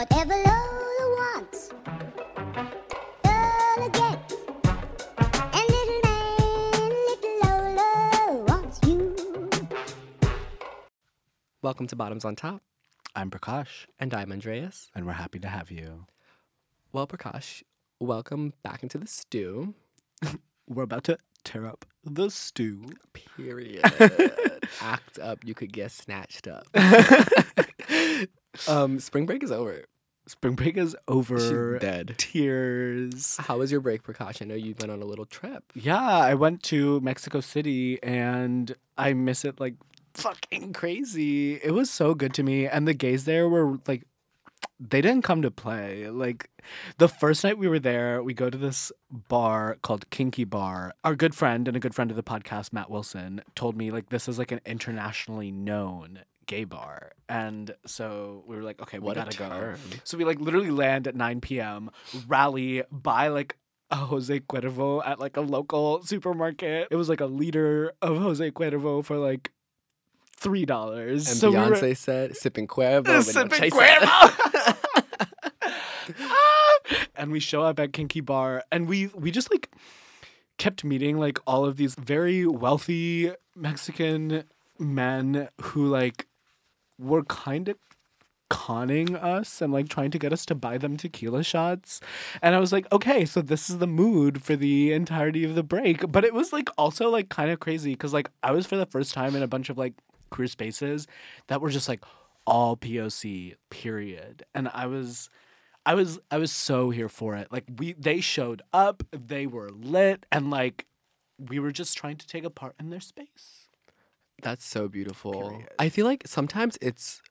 Whatever Lola wants, Lola gets. And little man, little Lola wants you. Welcome to Bottoms on Top, I'm Prakash, and I'm Andreas. and we're happy to have you. Well, Prakash, welcome back into the stew. We're about to tear up the stew. Period. Act up, you could get snatched up. um, spring break is over. Spring break is over. She's dead. Tears. How was your break, Prakash? I know you went on a little trip. Yeah, I went to Mexico City and I miss it like fucking crazy. It was so good to me. And the gays there were like, they didn't come to play. Like, the first night we were there, we go to this bar called Kinky Bar. Our good friend and a good friend of the podcast, Matt Wilson, told me like this is like an internationally known gay bar. And so we were like, okay, we What gotta go. So we like literally land at 9 p.m., rally, buy like a Jose Cuervo at like a local supermarket. It was like a liter of Jose Cuervo for like three dollars. And so we were- Beyonce said, sipping Cuervo. Sipping. Cuervo. Ah! and we show up at Kinky Bar and we we just like kept meeting like all of these very wealthy Mexican men who like were kind of conning us and like trying to get us to buy them tequila shots. And I was like, okay, so this is the mood for the entirety of the break. But it was like also like kind of crazy because like I was for the first time in a bunch of like queer spaces that were just like all POC, period. And I was I was I was so here for it. Like we they showed up, they were lit, and like we were just trying to take a part in their space. That's so beautiful. Period. I feel like sometimes it's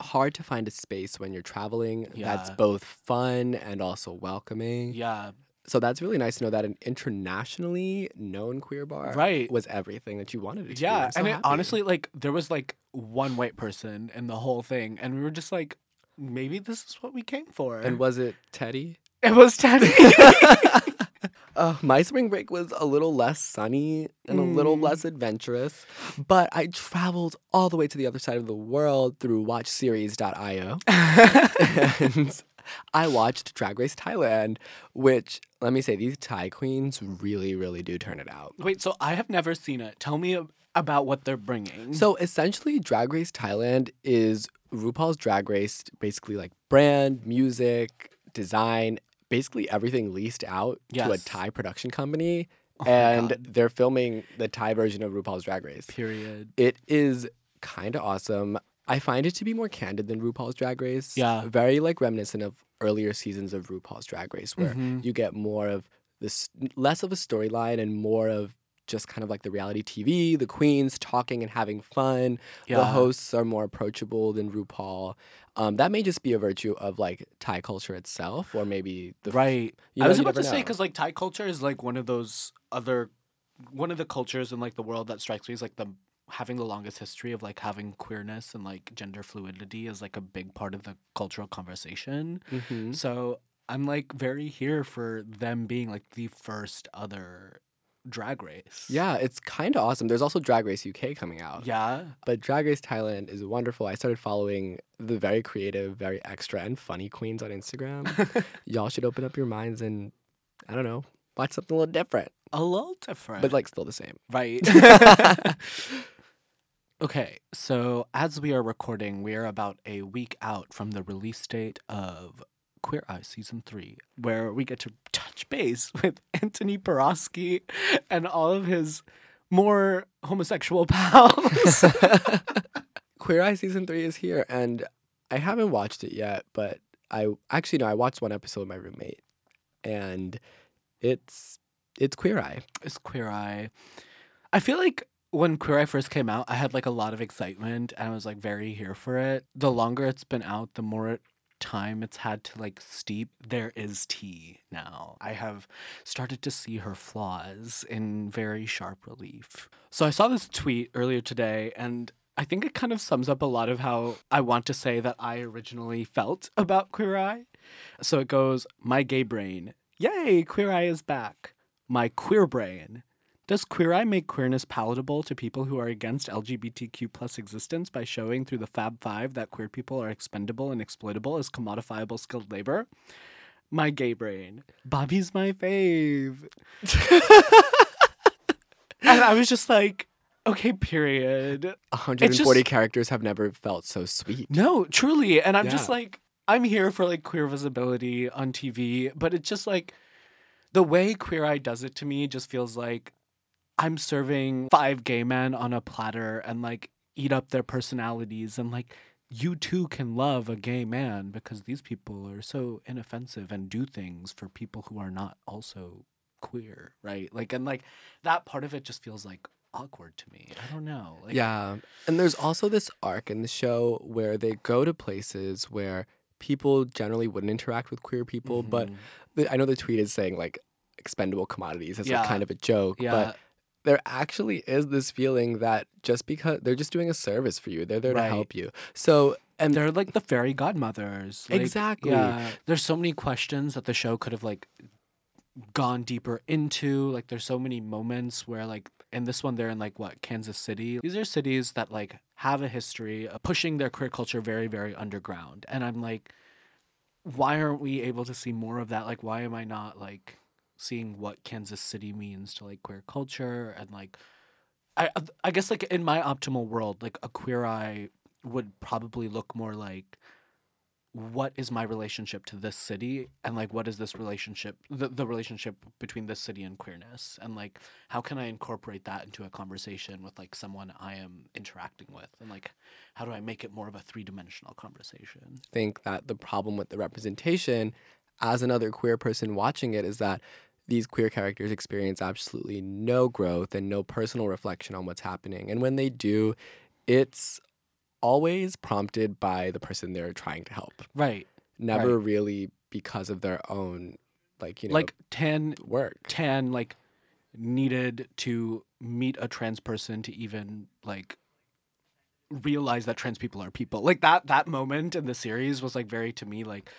hard to find a space when you're traveling that's both fun and also welcoming. Yeah. So that's really nice to know that an internationally known queer bar Right. was everything that you wanted it to be. Yeah, so and it, honestly, like there was like one white person in the whole thing, and we were just like, maybe this is what we came for. And was it Teddy? it was Teddy. Uh, my spring break was a little less sunny and a little Mm. less adventurous, but I traveled all the way to the other side of the world through watchseries.io. and I watched Drag Race Thailand, which, let me say, these Thai queens really, really do turn it out. Wait, so I have never seen it. Tell me about what they're bringing. So essentially, Drag Race Thailand is RuPaul's Drag Race, basically like brand, music, design, basically everything leased out to a Thai production company. my and they're filming the Thai version of RuPaul's Drag Race. period. It is kind of awesome. I find it to be more candid than RuPaul's Drag Race. Yeah. Very like reminiscent of earlier seasons of RuPaul's Drag Race, where Mhm. you get more of this, less of a storyline and more of just kind of like the reality TV, the queens talking and having fun. Yeah. The hosts are more approachable than RuPaul. Um, that may just be a virtue of like Thai culture itself, or maybe the f- Right. you I was about to never say because like Thai culture is like one of those other, one of the cultures in like the world that strikes me as like the having the longest history of like having queerness and like gender fluidity is like a big part of the cultural conversation. Mhm. So I'm like very here for them being like the first other drag race. Yeah, it's kind of awesome. There's also Drag Race UK coming out. Yeah. But Drag Race Thailand is wonderful. I started following the very creative, very extra, and funny queens on Instagram. Y'all should open up your minds and, I don't know, watch something a little different, A little different. but like still the same. right. okay, so as we are recording, we are about a week out from the release date of Queer Eye Season 3, where we get to touch base with Antoni Porowski and all of his more homosexual pals. Queer Eye season three is here, and I haven't watched it yet, but I actually no, I watched one episode with my roommate, and it's it's Queer Eye. It's Queer Eye. I feel like when Queer Eye first came out, I had like a lot of excitement and I was like very here for it. The longer it's been out, the more time it's had to like steep. There is tea now. I have started to see her flaws in very sharp relief. So I saw this tweet earlier today and I think it kind of sums up a lot of how I want to say that I originally felt about Queer Eye. So it goes, My gay brain, yay, Queer Eye is back. My queer brain, Does Queer Eye make queerness palatable to people who are against LGBTQ plus existence by showing through the Fab Five that queer people are expendable and exploitable as commodifiable skilled labor? My gay brain. Bobby's my fave. and I was just like, okay, period. 140 characters have never felt so sweet. No, truly. And I'm just like, I'm here for like queer visibility on TV, but it's just like the way Queer Eye does it to me just feels like I'm serving five gay men on a platter and like eat up their personalities and like you too can love a gay man because these people are so inoffensive and do things for people who are not also queer, right? Like and like that part of it just feels like awkward to me. I don't know. Like yeah. And there's also this arc in the show where they go to places where people generally wouldn't interact with queer people, but Mhm. the, I know the tweet is saying like expendable commodities as Yeah. like kind of a joke, yeah. but there actually is this feeling that just because they're just doing a service for you, they're there Right. to help you. So and they're like the fairy godmothers. Like, Exactly. Yeah. There's so many questions that the show could have like gone deeper into. Like there's so many moments where like in this one they're in like what, Kansas City. These are cities that like have a history of pushing their queer culture very, very underground. And I'm like, why aren't we able to see more of that? Like why am I not like seeing what Kansas City means to like queer culture and like I I guess like in my optimal world, like a queer eye would probably look more like what is my relationship to this city and like what is this relationship the, the relationship between this city and queerness? And like how can i incorporate that into a conversation with like someone i am interacting with? And like how do i make it more of a three-dimensional conversation? I think that the problem with the representation as another queer person watching it is that these queer characters experience absolutely no growth and no personal reflection on what's happening. And when they do, it's always prompted by the person they're trying to help. right Never really because of their own like, you know, like Tan work. Tan like needed to meet a trans person to even like realize that trans people are people like that that moment in the series was like very to me like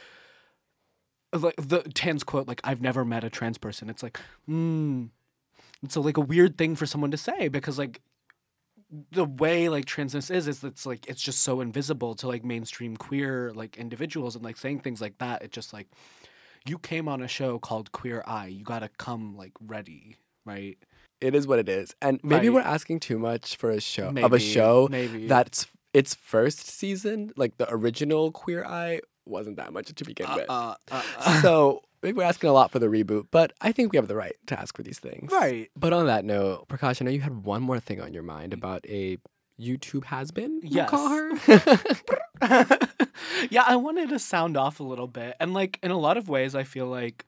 like the Tan's quote like i've never met a trans person it's like mm it's a, like a weird thing for someone to say because like the way like transness is is it's like it's just so invisible to like mainstream queer like individuals and like saying things like that it just like you came on a show called queer eye you gotta come like ready right It is what it is. And maybe Right. we're asking too much for a show of a show maybe. that's its first season, like the original Queer Eye, wasn't that much to begin with. uh, uh, uh, so maybe we're asking a lot for the reboot, but I think we have the right to ask for these things. right But on that note, Prakash, I know you had one more thing on your mind about a YouTube has been. Yes. call her. yeah, I wanted to sound off a little bit. And like in a lot of ways I feel like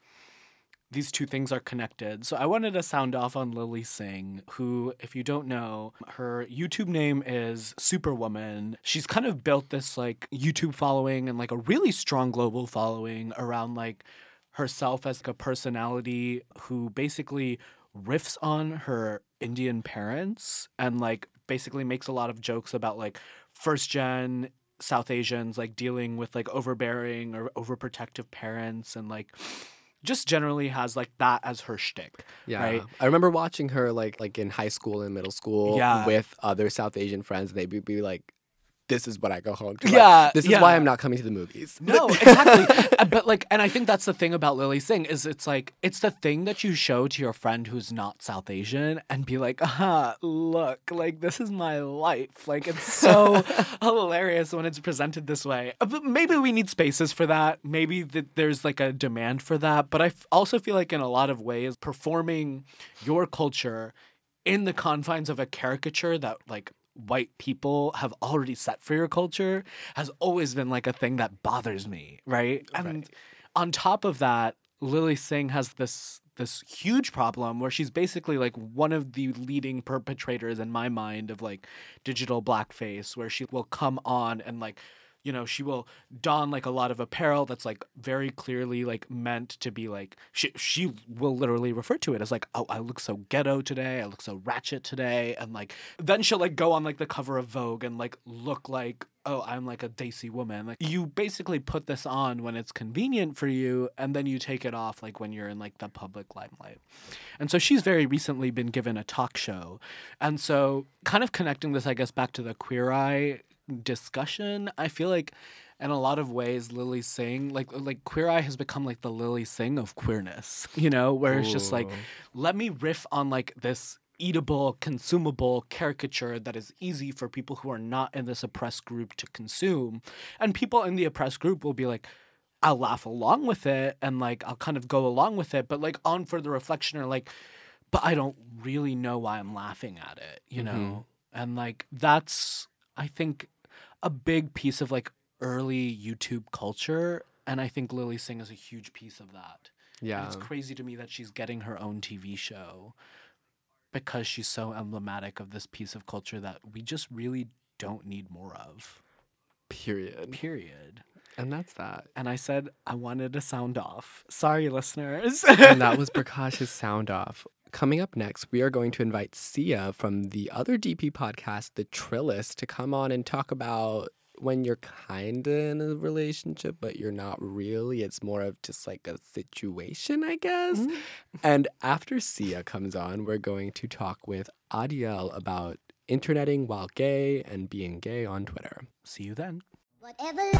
these two things are connected. So I wanted to sound off on Lilly Singh, who, if you don't know, her YouTube name is Superwoman. She's kind of built this like YouTube following and like a really strong global following around like herself as like, a personality who basically riffs on her Indian parents and like basically makes a lot of jokes about like first gen South Asians like dealing with like overbearing or overprotective parents and like just generally has like that as her shtick. yeah. Right. I remember watching her like like in high school and middle school Yeah. with other South Asian friends, and they'd be, be like, "This is what I go home to." Like, Yeah, this is yeah. why I'm not coming to the movies. No, exactly. Uh, but like, and I think that's the thing about Lilly Singh is it's like it's the thing that you show to your friend who's not South Asian and be like, ah, look, like this is my life. Like it's so hilarious when it's presented this way. Uh, But maybe we need spaces for that. Maybe that there's like a demand for that. But I f- also feel like in a lot of ways, performing your culture in the confines of a caricature that like white people have already set for your culture has always been like a thing that bothers me, right? And Right. on top of that, Lilly Singh has this this huge problem where she's basically like one of the leading perpetrators in my mind of like digital blackface where she will come on and like you know, she will don like a lot of apparel that's like very clearly like meant to be like she she will literally refer to it as like, oh, I look so ghetto today, I look so ratchet today, and like then she'll like go on like the cover of Vogue and like look like oh, I'm like a daisy woman. Like you basically put this on when it's convenient for you, and then you take it off like when you're in like the public limelight. And so she's very recently been given a talk show, and so kind of connecting this, I guess, back to the Queer Eye discussion. I feel like in a lot of ways Lilly Singh like like Queer Eye has become like the Lilly Singh of queerness, you know, where it's just like let me riff on like this eatable, consumable caricature that is easy for people who are not in this oppressed group to consume. And people in the oppressed group will be like, I'll laugh along with it and like I'll kind of go along with it, but like on further reflection or like, but I don't really know why I'm laughing at it, you mm-hmm. know? And like that's I think a big piece of like early YouTube culture. And I think Lilly Singh is a huge piece of that. And Yeah. it's crazy to me that she's getting her own TV show because she's so emblematic of this piece of culture that we just really don't need more of. Period. Period. And that's that. And I said I wanted to sound off. Sorry, listeners. and that was Prakash's sound off. Coming up next, we are going to invite Sia from the other DP podcast, The Trillist, to come on and talk about when you're kind of in a relationship, but you're not really. It's more of just like a situation, I guess. Mm-hmm. And after Sia comes on, we're going to talk with Adiel about interneting while gay and being gay on Twitter. See you then. Whatever.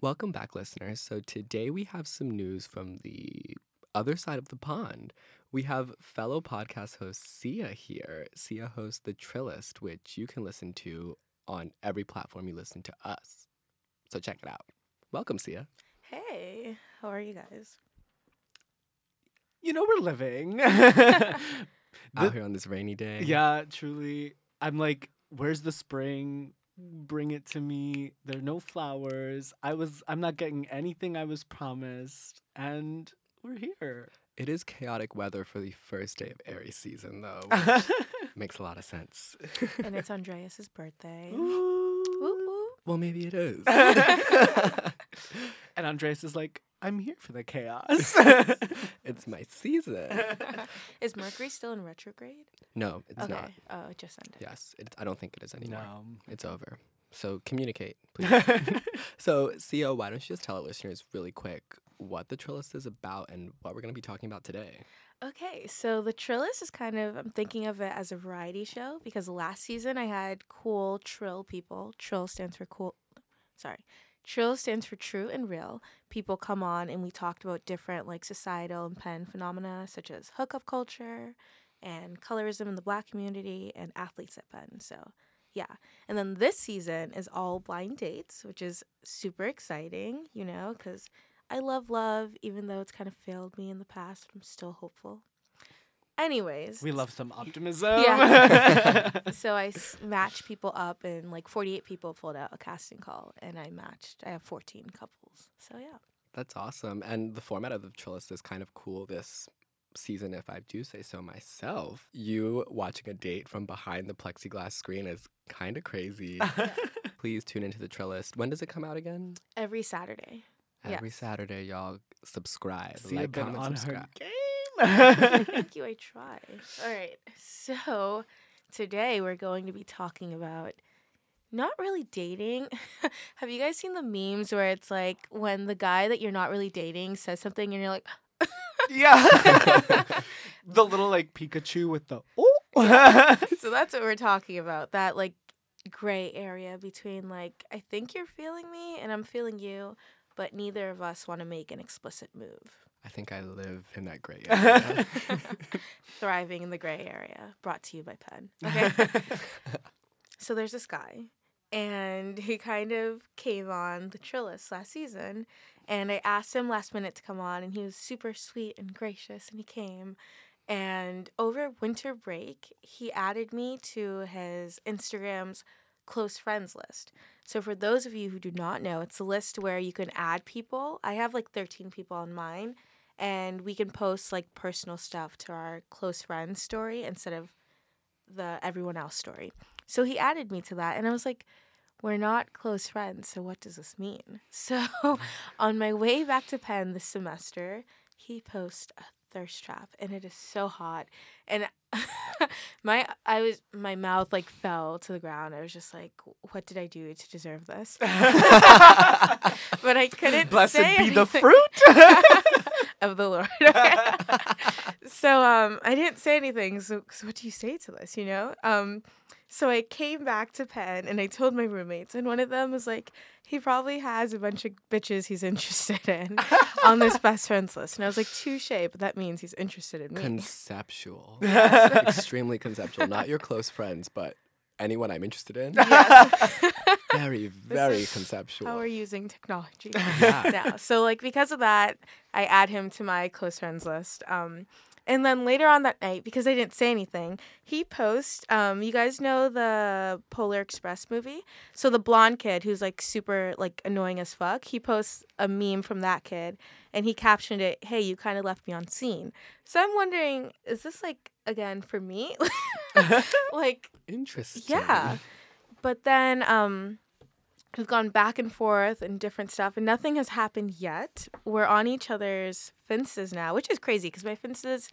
Welcome back, listeners. So today we have some news from the other side of the pond. We have fellow podcast host Sia here. Sia hosts The Trillist, which you can listen to on every platform you listen to us. So check it out. Welcome, Sia. Hey, how are you guys? You know we're living. Out The- here on this rainy day. yeah, truly. I'm like, where's the spring? Bring it to me. There are no flowers. I was I'm not getting anything I was promised. And we're here. It is chaotic weather for the first day of Aries season, though. which makes a lot of sense. And it's Andreas's birthday. Ooh. Woo woo. well, maybe it is. And Andreas is like, I'm here for the chaos. it's my season. Is Mercury still in retrograde? No, it's okay. not. Oh, it just ended. Yes, it, I don't think it is anymore. no. It's over. So communicate, please. so, Sia, why don't you just tell our listeners really quick what the Trillist is about and what we're going to be talking about today? Okay, so the Trillist is kind of, I'm thinking of it as a variety show because last season I had cool Trill people. Trill stands for cool, sorry. Trill stands for true and real. People come on and we talked about different like societal and Penn phenomena such as hookup culture and colorism in the black community and athletes at Penn. So, yeah. And then this season is all blind dates, which is super exciting, you know, because I love love, even though it's kind of failed me in the past. I'm still hopeful. Anyways, We love some optimism. Yeah. so I s- match people up, and like 48 people filled out a casting call, and I matched. I have 14 couples. So yeah. That's awesome. And the format of the Trillist is kind of cool this season, if I do say so myself. You watching a date from behind the plexiglass screen is kind of crazy. Please tune into the Trillist. When does it come out again? Every Saturday. Every Yes. Saturday, y'all subscribe. See, like, I've been comment, on subscribe. her game. Thank you. I try. All right. So today we're going to be talking about not really dating. Have you guys seen the memes where it's like when the guy that you're not really dating says something and you're like, yeah. the little like Pikachu with the oh. so that's what we're talking about. That like gray area between like I think you're feeling me and I'm feeling you, but neither of us want to make an explicit move. I think I live in that gray area. Thriving in the gray area, brought to you by Penn. Okay. so there's this guy, and he kind of came on the Trillist last season, and I asked him last minute to come on, and he was super sweet and gracious, and he came. And over winter break, he added me to his Instagram's close friends list. So for those of you who do not know, it's a list where you can add people. I have like 13 people on mine, and we can post like personal stuff to our close friends story instead of the everyone else story. So he added me to that, and I was like, we're not close friends, so what does this mean? So on my way back to Penn this semester, he posts a thirst trap, and it is so hot, and my I was my mouth like fell to the ground. I was just like, what did I do to deserve this? but I couldn't Blessed say be the fruit. Of the Lord. so um, I didn't say anything. So, so what do you say to this? You know. Um, so I came back to Penn and I told my roommates, and one of them was like, he probably has a bunch of bitches he's interested in on this best friends list. And I was like, touche, but that means he's interested in me. Conceptual. Extremely conceptual. Not your close friends, but anyone I'm interested in. Yes. Very, very conceptual. How we're using technology Yeah. now. So like because of that, I add him to my close friends list. Um, and then later on that night, because I didn't say anything, he posts. Um, you guys know the Polar Express movie? So the blonde kid who's like super like annoying as fuck. He posts a meme from that kid, and he captioned it, "Hey, you kind of left me on seen." So I'm wondering, is this like again for me? like Interesting. yeah. But then um we've gone back and forth and different stuff and nothing has happened yet. We're on each other's Finstas now, which is crazy because my Finsta's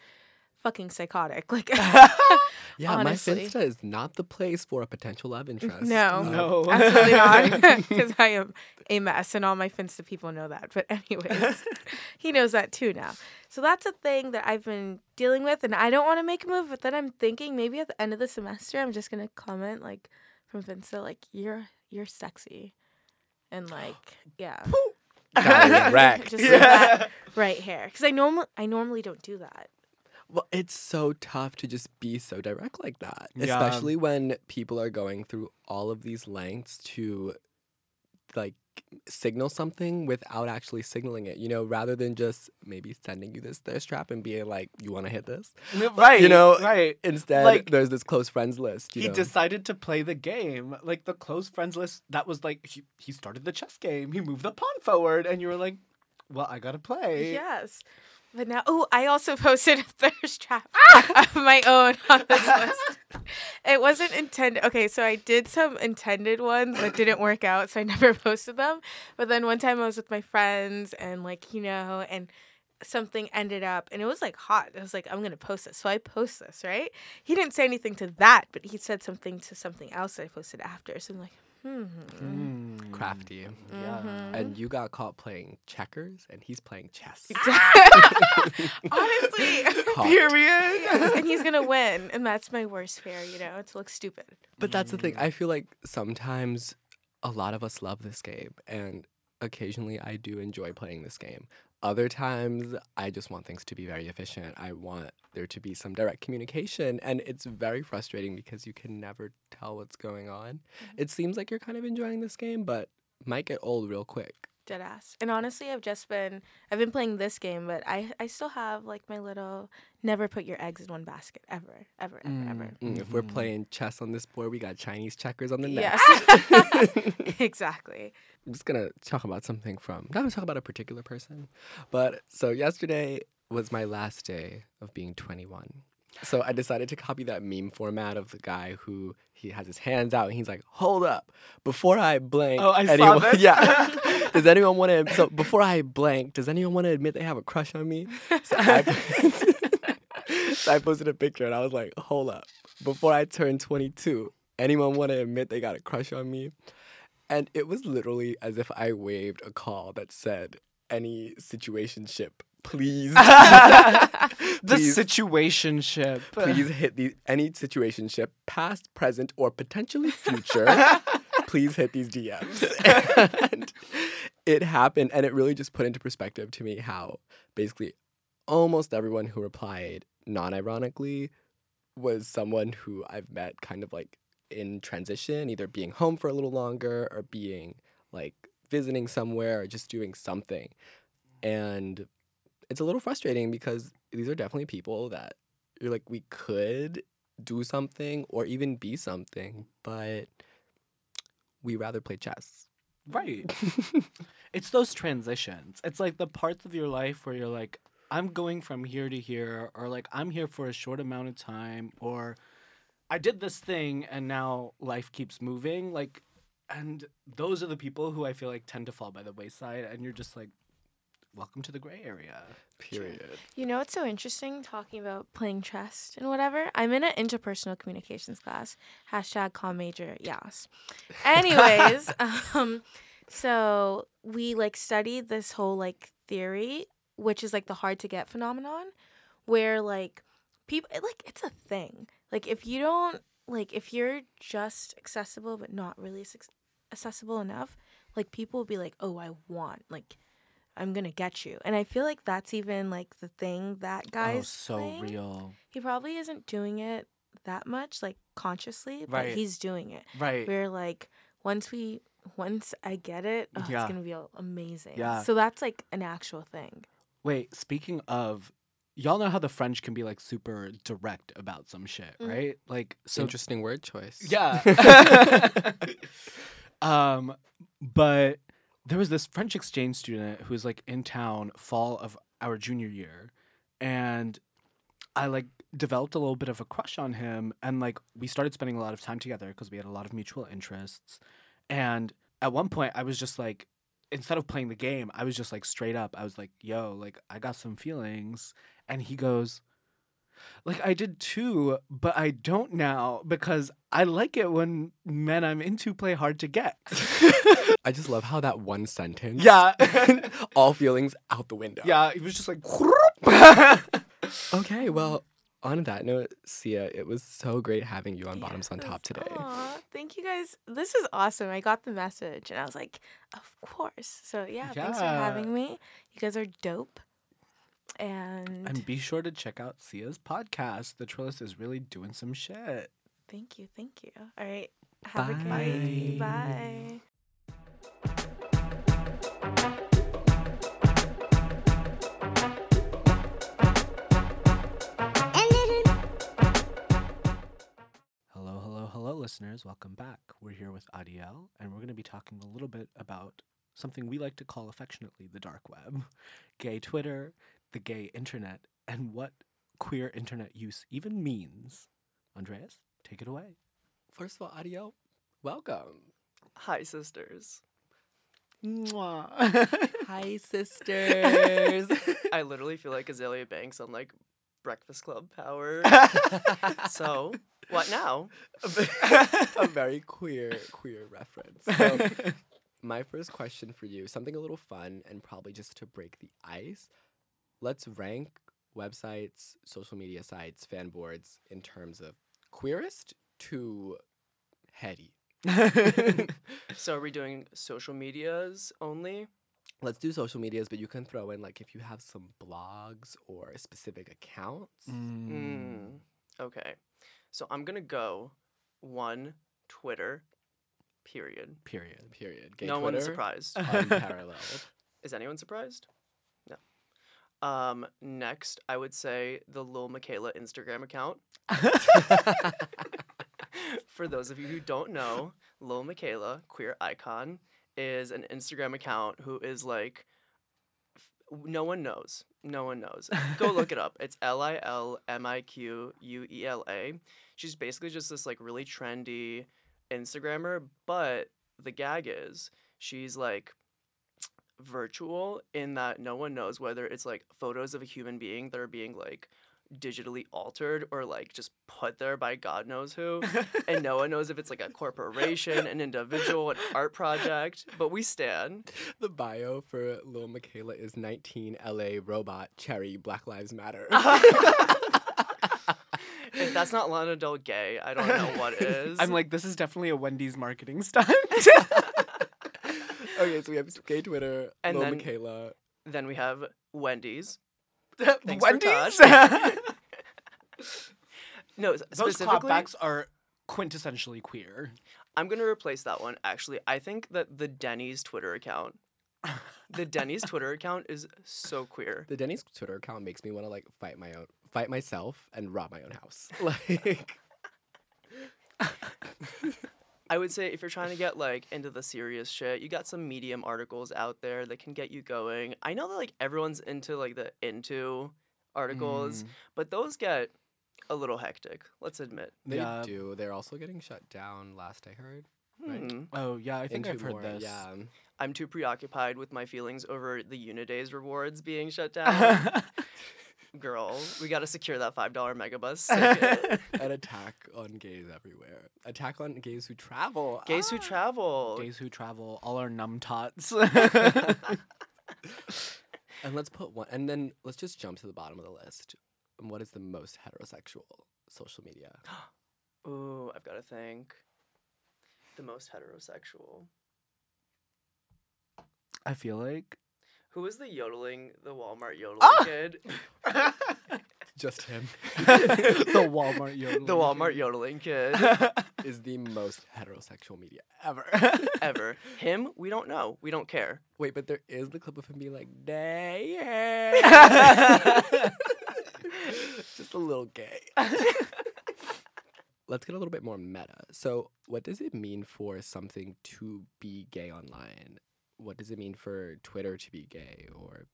fucking psychotic. Like Yeah, honestly. my Finsta is not the place for a potential love interest. No. No. Um, absolutely not because I am a mess and all my Finsta people know that. But anyways, he knows that too now. So that's a thing that I've been dealing with and I don't want to make a move, but then I'm thinking maybe at the end of the semester I'm just gonna comment like from Finsta like you're you're sexy. And like yeah. Got it wrecked. just like that right here. Because I normal I normally don't do that. Well, it's so tough to just be so direct like that, Yeah. especially when people are going through all of these lengths to like signal something without actually signaling it, you know, rather than just maybe sending you this thirst trap and being like, you want to hit this? right. You know, right. Instead, Like, there's this close friends list. You he know? decided to play the game. Like the close friends list, that was like he, he started the chess game. He moved the pawn forward, and you were like, "Well, I gotta play." Yes. But now, oh, I also posted a thirst trap ah! of my own on this list. It wasn't intended. Okay, so I did some intended ones that didn't work out, so I never posted them. But then one time I was with my friends and, like, you know, and something ended up and it was like hot. I was like, I'm gonna post this. So I post this, right? He didn't say anything to that, but he said something to something else that I posted after. So I'm like. Mm, crafty. Yeah. Mm-hmm. And you got caught playing checkers, and he's playing chess. Honestly. Caught. Period. And he's gonna win, and that's my worst fear, you know, to look stupid. But that's the thing. I feel like sometimes a lot of us love this game, and occasionally I do enjoy playing this game. Other times, I just want things to be very efficient. I want there to be some direct communication, and it's very frustrating because you can never tell what's going on. Mm-hmm. It seems like you're kind of enjoying this game, but might get old real quick. Dead ass. And honestly, I've just been I've been playing this game, but I I still have like my little never put your eggs in one basket ever, ever, ever, ever. Mm, If we're playing chess on this board, we got Chinese checkers on the net. Yes. exactly. I'm just gonna talk about something from not gonna talk about a particular person, but so yesterday was my last day of being 21. So I decided to copy that meme format of the guy who he has his hands out and he's like, "Hold up, before I blank." Oh, I saw this. Yeah. does anyone want to? So before I blank, does anyone want to admit they have a crush on me? So I, so I posted a picture and I was like, "Hold up, before I turn 22, anyone want to admit they got a crush on me?" And it was literally as if I waved a call that said, any situationship, please. The situationship. please hit the any situationship, past, present, or potentially future. please hit these DMs. and it happened, and it really just put into perspective to me how basically almost everyone who replied non-ironically was someone who I've met kind of like in transition, either being home for a little longer or being like visiting somewhere or just doing something. And it's a little frustrating because these are definitely people that you're like, we could do something or even be something, but we rather play chess. Right. it's those transitions. It's like the parts of your life where you're like, I'm going from here to here, or like I'm here for a short amount of time, or I did this thing and now life keeps moving. Like, and those are the people who I feel like tend to fall by the wayside, and you're just like, welcome to the gray area. Period. You know what's so interesting talking about playing chess and whatever? I'm in an interpersonal communications class. Hashtag com major, yes. Anyways, um, so we like studied this whole like theory, which is like the hard to get phenomenon, where like people like it's a thing. Like if you don't like if you're just accessible but not really suc- accessible enough, like people will be like, "Oh, I want like." I'm gonna get you. And I feel like that's even like the thing that guy's oh, so playing. real. He probably isn't doing it that much, like consciously, but Right. he's doing it. Right. We're like once we once I get it, oh, Yeah. it's gonna be amazing. Yeah. So that's like an actual thing. Wait, speaking of, y'all know how the French can be like super direct about some shit, Mhm. right? Like, so Interesting word choice. Yeah. um, but there was this French exchange student who was like in town fall of our junior year, and I like developed a little bit of a crush on him, and like we started spending a lot of time together because we had a lot of mutual interests, and at one point I was just like. Instead of playing the game, I was just like straight up. I was like, "Yo, like I got some feelings," and he goes, like I did too, but I don't now because I like it when men I'm into play hard to get. I just love how that one sentence. yeah. all feelings out the window. yeah, it was just like Okay, well, on that note, Sia, it was so great having you on Bottoms on Top today. Aw, thank you guys. This is awesome. I got the message and I was like, of course. So yeah, thanks for having me. You guys are dope. And, And be sure to check out Sia's podcast. The Trillist is really doing some shit. thank you, thank you. All right. Have a good night. Bye. Bye. Hello, hello, hello, listeners. Welcome back. We're here with Adiel, and we're going to be talking a little bit about something we like to call affectionately the dark web, gay Twitter, the gay internet, and what queer internet use even means. Andreas, take it away. First of all, Adiel, welcome. Hi, sisters. Hi, sisters. I literally feel like Azealia Banks on like Breakfast Club Power. so, what now? a very queer, queer reference. So, my first question for you, something a little fun and probably just to break the ice. Let's rank websites, social media sites, fan boards in terms of queerest to heady. So, are we doing social medias only? Let's do social medias, but you can throw in like if you have some blogs or specific accounts. Mm. Okay. So, I'm going to go one Twitter, period. Period. Period. Gay no Twitter, one's surprised. Unparalleled. Is anyone surprised? Um, next, I would say the Lil Miquela Instagram account. For those of you who don't know, Lil Miquela, queer icon, is an Instagram account who is like, f- no one knows. No one knows. Go look it up. It's L I L M I Q U E L A. She's basically just this like really trendy Instagrammer, but the gag is she's like virtual in that no one knows whether it's like photos of a human being that are being like digitally altered or like just put there by God knows who. and no one knows if it's like a corporation, an individual, an art project. But we stand. The bio for Lil Miquela is 19 LA robot cherry Black Lives Matter. If that's not Lana Del Gay, I don't know what is. I'm like, this is definitely a Wendy's marketing stunt. Okay, so we have gay Twitter, And Lil then- Miquela. then we have Wendy's. Thanks Wendy's? Tosh. No, s- Those specifically, clapbacks are quintessentially queer. I'm gonna replace that one. Actually, I think that the Denny's Twitter account, the Denny's Twitter account is so queer. The Denny's Twitter account makes me want to like fight my own, fight myself and rob my own house. Like, I would say if you're trying to get like into the serious shit, you got some medium articles out there that can get you going. I know that like everyone's into like the into articles, Mm. but those get a little hectic. Let's admit. They Yeah. do. They're also getting shut down. Last I heard. Right. Hmm. Oh yeah, I think Into I've heard more- this. Yeah. I'm too preoccupied with my feelings over the Unidays rewards being shut down. Girl, we got to secure that $5 megabus. ticket. An attack on gays everywhere. Attack on gays who travel. Gays who Ah. travel. Gays who travel, all our numb tots. And let's put one. And then let's just jump to the bottom of the list. What is the most heterosexual social media? Ooh, I've got to think. The most heterosexual. I feel like Who was the yodeling, the Walmart yodeling Ah! kid? Just him the Walmart yodeling. the Walmart yodeling kid. is the most heterosexual media ever. Ever. Him, we don't know. We don't care. Wait, but there is the clip of him being like, "Day." Just a little gay. Let's get a little bit more meta. So, what does it mean for something to be gay online? What does it mean for Twitter to be gay or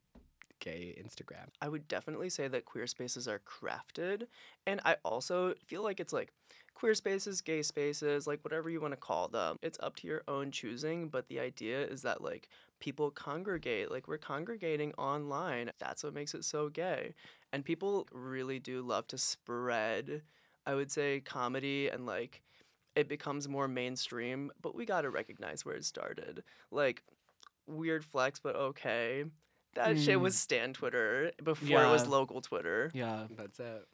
gay Instagram? I would definitely say that queer spaces are crafted. And I also feel like it's like queer spaces, gay spaces, like whatever you want to call them. It's up to your own choosing. But the idea is that like people congregate, like we're congregating online. That's what makes it so gay. And people really do love to spread, I would say, comedy and like it becomes more mainstream. But we got to recognize where it started. Like, weird flex, but okay. That shit Mm. was Stan Twitter before it was local Twitter. Yeah. That's it.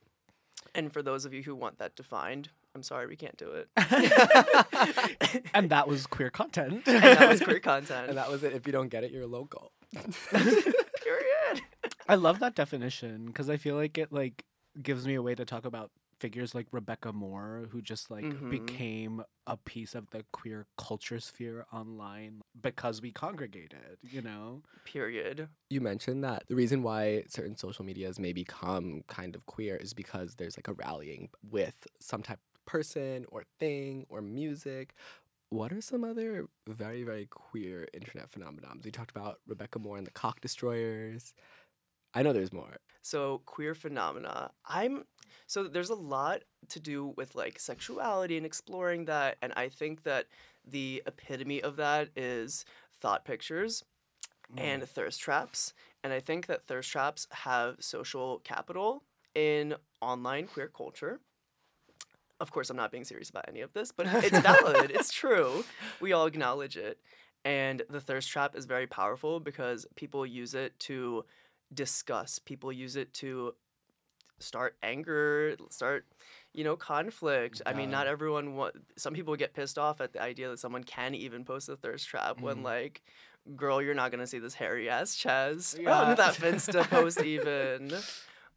And for those of you who want that defined, I'm sorry we can't do it. And that was queer content. and that was queer content. And that was it. If you don't get it, you're local. period. I love that definition because I feel like it like gives me a way to talk about figures like Rebecca Moore who just like Mhm. became a piece of the queer culture sphere online because we congregated, you know? Period. You mentioned that the reason why certain social medias may become kind of queer is because there's like a rallying with some type of person or thing or music. What are some other very, very queer internet phenomenons? We talked about Rebecca Moore and the Cock Destroyers. I know there's more. So queer phenomena. I'm so there's a lot to do with like sexuality and exploring that and I think that the epitome of that is thought pictures and mm. thirst traps. And I think that thirst traps have social capital in online queer culture. Of course, I'm not being serious about any of this, but it's valid. it's true. We all acknowledge it. And the thirst trap is very powerful because people use it to discuss, people use it to start anger, start, you know, conflict. I mean, Yeah. not everyone wa- some people get pissed off at the idea that someone can even post a thirst trap when Mhm. like girl, you're not gonna see this hairy ass chest Yeah. on that Finsta post even.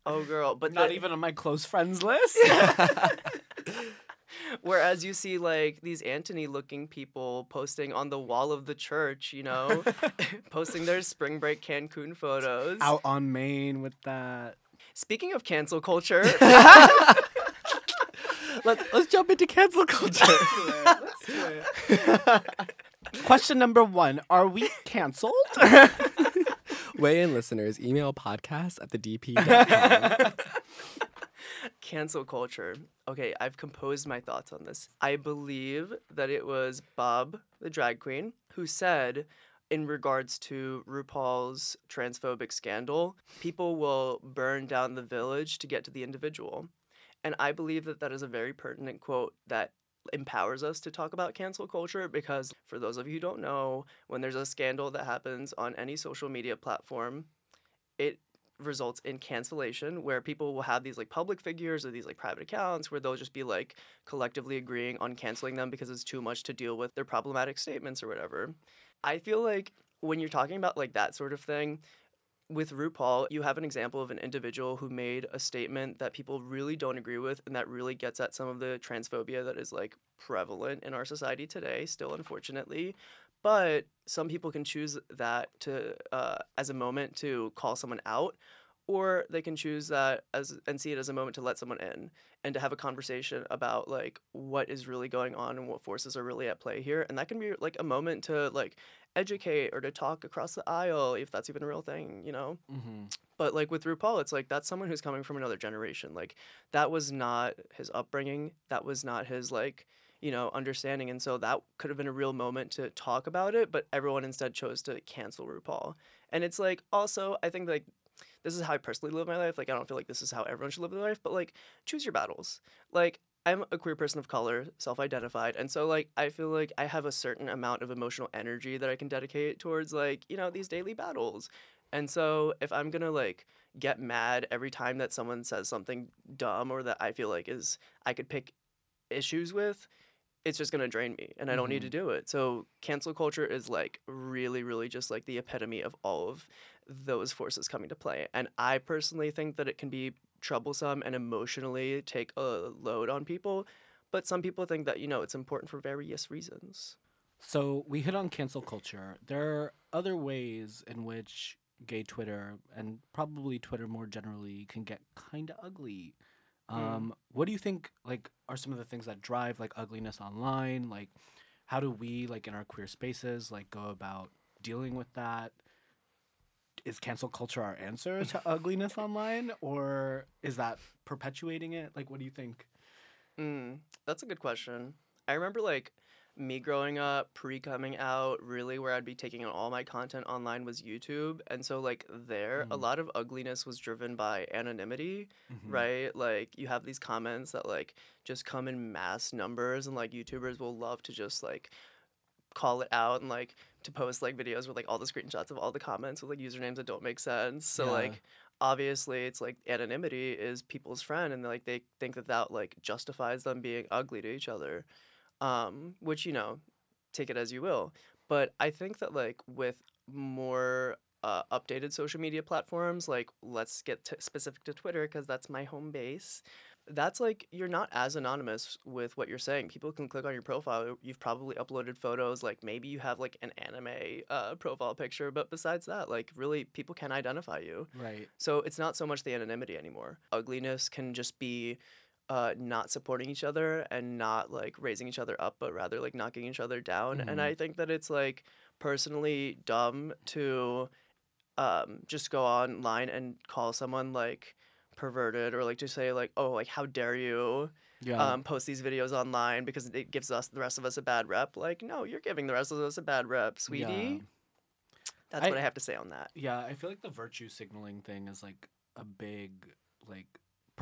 Oh girl, but Not the- even on my close friends list. Whereas you see like these Antony looking people posting on the wall of the church, you know, posting their spring break Cancun photos. Out on Maine with that. Speaking of cancel culture, let's let's jump into cancel culture. Question number one Are we canceled? Weigh in listeners, email podcast at the dp.com. cancel culture. Okay, I've composed my thoughts on this. I believe that it was Bob, the drag queen, who said, in regards to RuPaul's transphobic scandal, people will burn down the village to get to the individual. And I believe that that is a very pertinent quote that empowers us to talk about cancel culture because, for those of you who don't know, when there's a scandal that happens on any social media platform, it results in cancellation where people will have these like public figures or these like private accounts where they'll just be like collectively agreeing on canceling them because it's too much to deal with their problematic statements or whatever. I feel like when you're talking about like that sort of thing, with RuPaul, you have an example of an individual who made a statement that people really don't agree with, and that really gets at some of the transphobia that is like prevalent in our society today, still unfortunately. But some people can choose that to uh, as a moment to call someone out, or they can choose that as and see it as a moment to let someone in and to have a conversation about like what is really going on and what forces are really at play here and that can be like a moment to like educate or to talk across the aisle if that's even a real thing you know Mm-hmm. but like with RuPaul, it's like that's someone who's coming from another generation. Like that was not his upbringing. That was not his like you know understanding. And so that could have been a real moment to talk about it. But everyone instead chose to cancel RuPaul. And it's like also I think like this is how I personally live my life. Like I don't feel like this is how everyone should live their life. But like choose your battles. Like I'm a queer person of color, self-identified, and so like I feel like I have a certain amount of emotional energy that I can dedicate towards like you know these daily battles. And so if I'm gonna like get mad every time that someone says something dumb or that I feel like is I could pick issues with, it's just gonna drain me and I don't need to mm-hmm. do it. So cancel culture is like really, really just like the epitome of all of those forces coming to play. And I personally think that it can be troublesome and emotionally take a load on people. But some people think that, you know, it's important for various reasons. So we hit on cancel culture. There are other ways in which gay Twitter and probably Twitter more generally can get kind of ugly. Um, What do you think? Like, are some of the things that drive like ugliness online? Like, how do we like in our queer spaces like go about dealing with that? Is cancel culture our answer to ugliness online, or is that perpetuating it? Like, what do you think? Mm, that's a good question. I remember like me growing up, pre coming out, really where I'd be taking all my content online was YouTube. And so like there, a Mm. lot of ugliness was driven by anonymity, Mhm. right? Like you have these comments that like just come in mass numbers and like YouTubers will love to just like call it out and like to post like videos with like all the screenshots of all the comments with like usernames that don't make sense. So Yeah. like obviously it's like anonymity is people's friend and like they think that that like justifies them being ugly to each other um which you know take it as you will but i think that like with more uh, updated social media platforms like let's get to specific to twitter because that's my home base that's like you're not as anonymous with what you're saying people can click on your profile you've probably uploaded photos like maybe you have like an anime uh, profile picture but besides that like really people can identify you Right. so it's not so much the anonymity anymore. Ugliness can just be uh, not supporting each other and not like raising each other up, but rather like knocking each other down. Mhm. And I think that it's like personally dumb to um, just go online and call someone like perverted or like to say like, oh, like how dare you Yeah. um, post these videos online because it gives us the rest of us a bad rep. Like, no, you're giving the rest of us a bad rep, sweetie. That's I- what I have to say on that. Yeah, I feel like the virtue signaling thing is like a big, like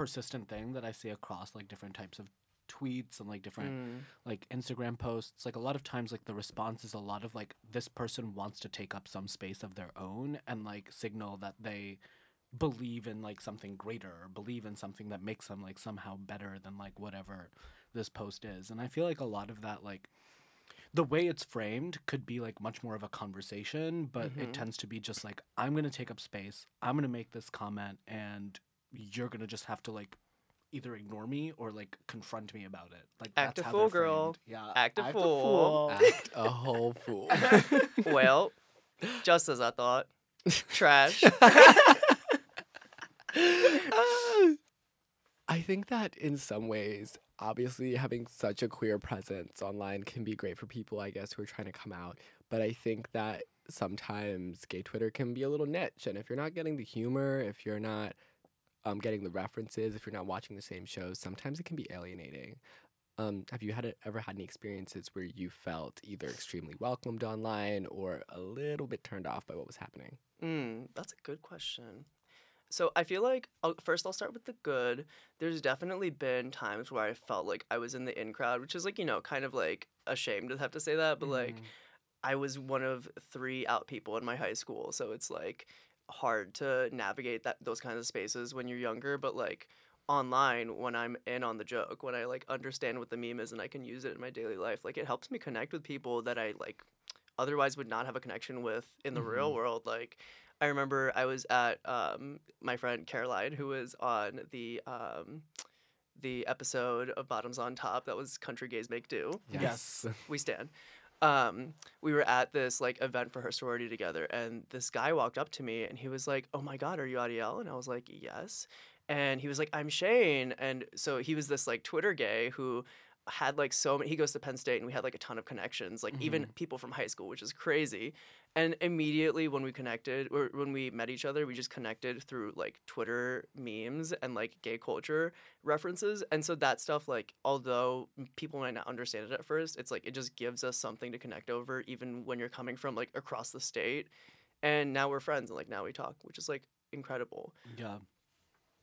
persistent thing that I see across like different types of tweets and like different Mm. like Instagram posts. Like a lot of times, like the response is a lot of like this person wants to take up some space of their own and like signal that they believe in like something greater or believe in something that makes them like somehow better than like whatever this post is. And I feel like a lot of that like the way it's framed could be like much more of a conversation, but Mhm. it tends to be just like I'm gonna take up space. I'm gonna make this comment, and you're gonna just have to like either ignore me or like confront me about it. Like Act that's a how fool, they're girl. framed. Yeah, Act a fool. Act a whole fool. well, just as I thought. Trash. I think that in some ways, obviously, having such a queer presence online can be great for people, I guess, who are trying to come out. But I think that sometimes gay Twitter can be a little niche. And if you're not getting the humor, if you're not um, getting the references, if you're not watching the same shows, sometimes it can be alienating. Um, have you had ever had any experiences where you felt either extremely welcomed online or a little bit turned off by what was happening? Mm, that's a good question. So I feel like I'll, first I'll start with the good. There's definitely been times where I felt like I was in the in crowd, which is like you know kind of like ashamed to have to say that, but like Mhm. I was one of three out people in my high school, so it's like hard to navigate that those kinds of spaces when you're younger. But like online, when I'm in on the joke, when I like understand what the meme is and I can use it in my daily life, like it helps me connect with people that I like otherwise would not have a connection with in the real Mhm. world. Like I remember I was at um, my friend Caroline, who was on the um, the episode of Bottoms on Top that was Country Gays Make Do Yes. we stand. Um, we were at this like event for her sorority together, and this guy walked up to me and he was like, "Oh my God, are you Adiel?" And I was like, "Yes." And he was like, "I'm Shane," and so he was this like Twitter gay who had like so many. He goes to Penn State, and we had like a ton of connections, like even people from high school, which is crazy. And immediately when we connected, or when we met each other, we just connected through like Twitter memes and like gay culture references. And so that stuff, like, although people might not understand it at first, it's like it just gives us something to connect over, even when you're coming from like across the state. And now we're friends, and like now we talk, which is like incredible. Yeah.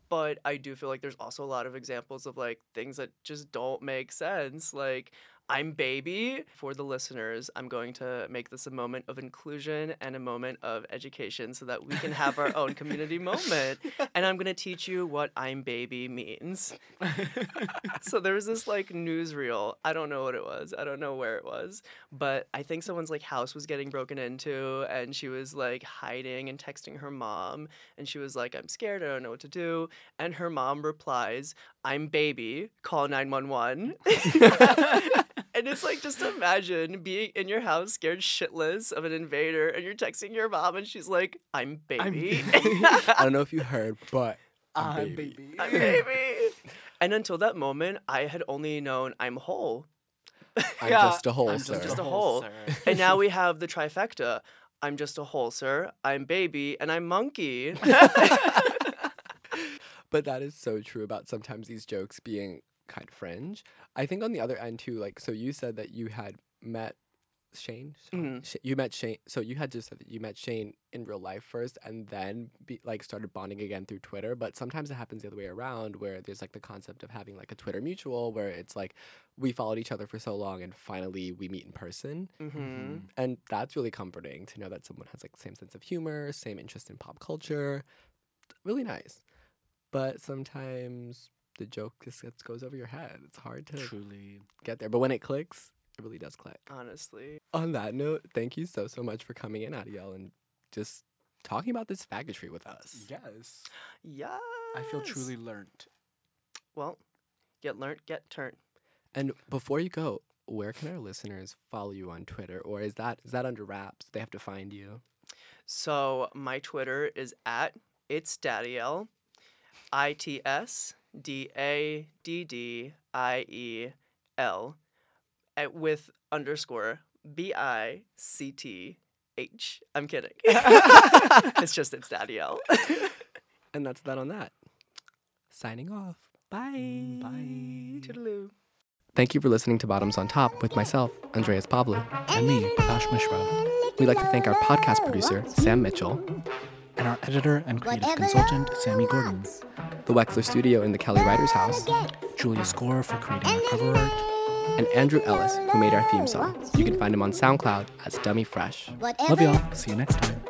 But I do feel like there's also a lot of examples of like things that just don't make sense. Like, I'm baby. For the listeners, I'm going to make this a moment of inclusion and a moment of education so that we can have our own community moment. And I'm going to teach you what I'm baby means. so there was this like newsreel. I don't know what it was. I don't know where it was, but I think someone's like house was getting broken into and she was like hiding and texting her mom and she was like I'm scared, I don't know what to do. And her mom replies, "I'm baby, call 911." and it's like just imagine being in your house scared shitless of an invader and you're texting your mom and she's like, "I'm baby." I don't know if you heard, but Ah, baby. baby. I'm baby. And until that moment, I had only known I'm whole. I'm Yeah, just a whole I'm sir. just a whole. And now we have the trifecta. I'm just a whole sir, I'm baby, and I'm monkey. But that is so true about sometimes these jokes being kind of fringe. I think on the other end too, like so you said that you had met Shane. Um, mm-hmm. Sh- You met Shane. So you had just said that you met Shane in real life first, and then be, like started bonding again through Twitter. But sometimes it happens the other way around, where there's like the concept of having like a Twitter mutual, where it's like we followed each other for so long, and finally we meet in person, hmm and that's really comforting to know that someone has like the same sense of humor, same interest in pop culture. Really nice. But sometimes the joke just gets, goes over your head. It's hard to Truly. get there. But when it clicks, it really does click. Honestly. On that note, thank you so, so much for coming in, Adiel, and just talking about this faggotry with us. Yes. Yes. I feel truly learned. Well, get learnt, get turned. And before you go, where can our listeners follow you on Twitter? Or is that is that under wraps? They have to find you. So my Twitter is at it's Daddiel, I T S D A D D I E L, at- with underscore B I C T H. I'm kidding. it's just it's Daddiel. And that's that on that. Signing off. Bye. Mm, bye. Toodaloo. Thank you for listening to Bottoms on Top with myself, Andreas Pablo. And me, Prakash Mishra. We'd like to thank our podcast producer, Sam Mitchell, And our editor and creative Whatever consultant, Sammy Gordon. wants. the Wexler Studio in the Kelly Writers House, Julia Score for creating our cover art. and Andrew Ellis, who made our theme song. You can find him on SoundCloud as Dummy Fresh. Whatever Love y'all. See you next time.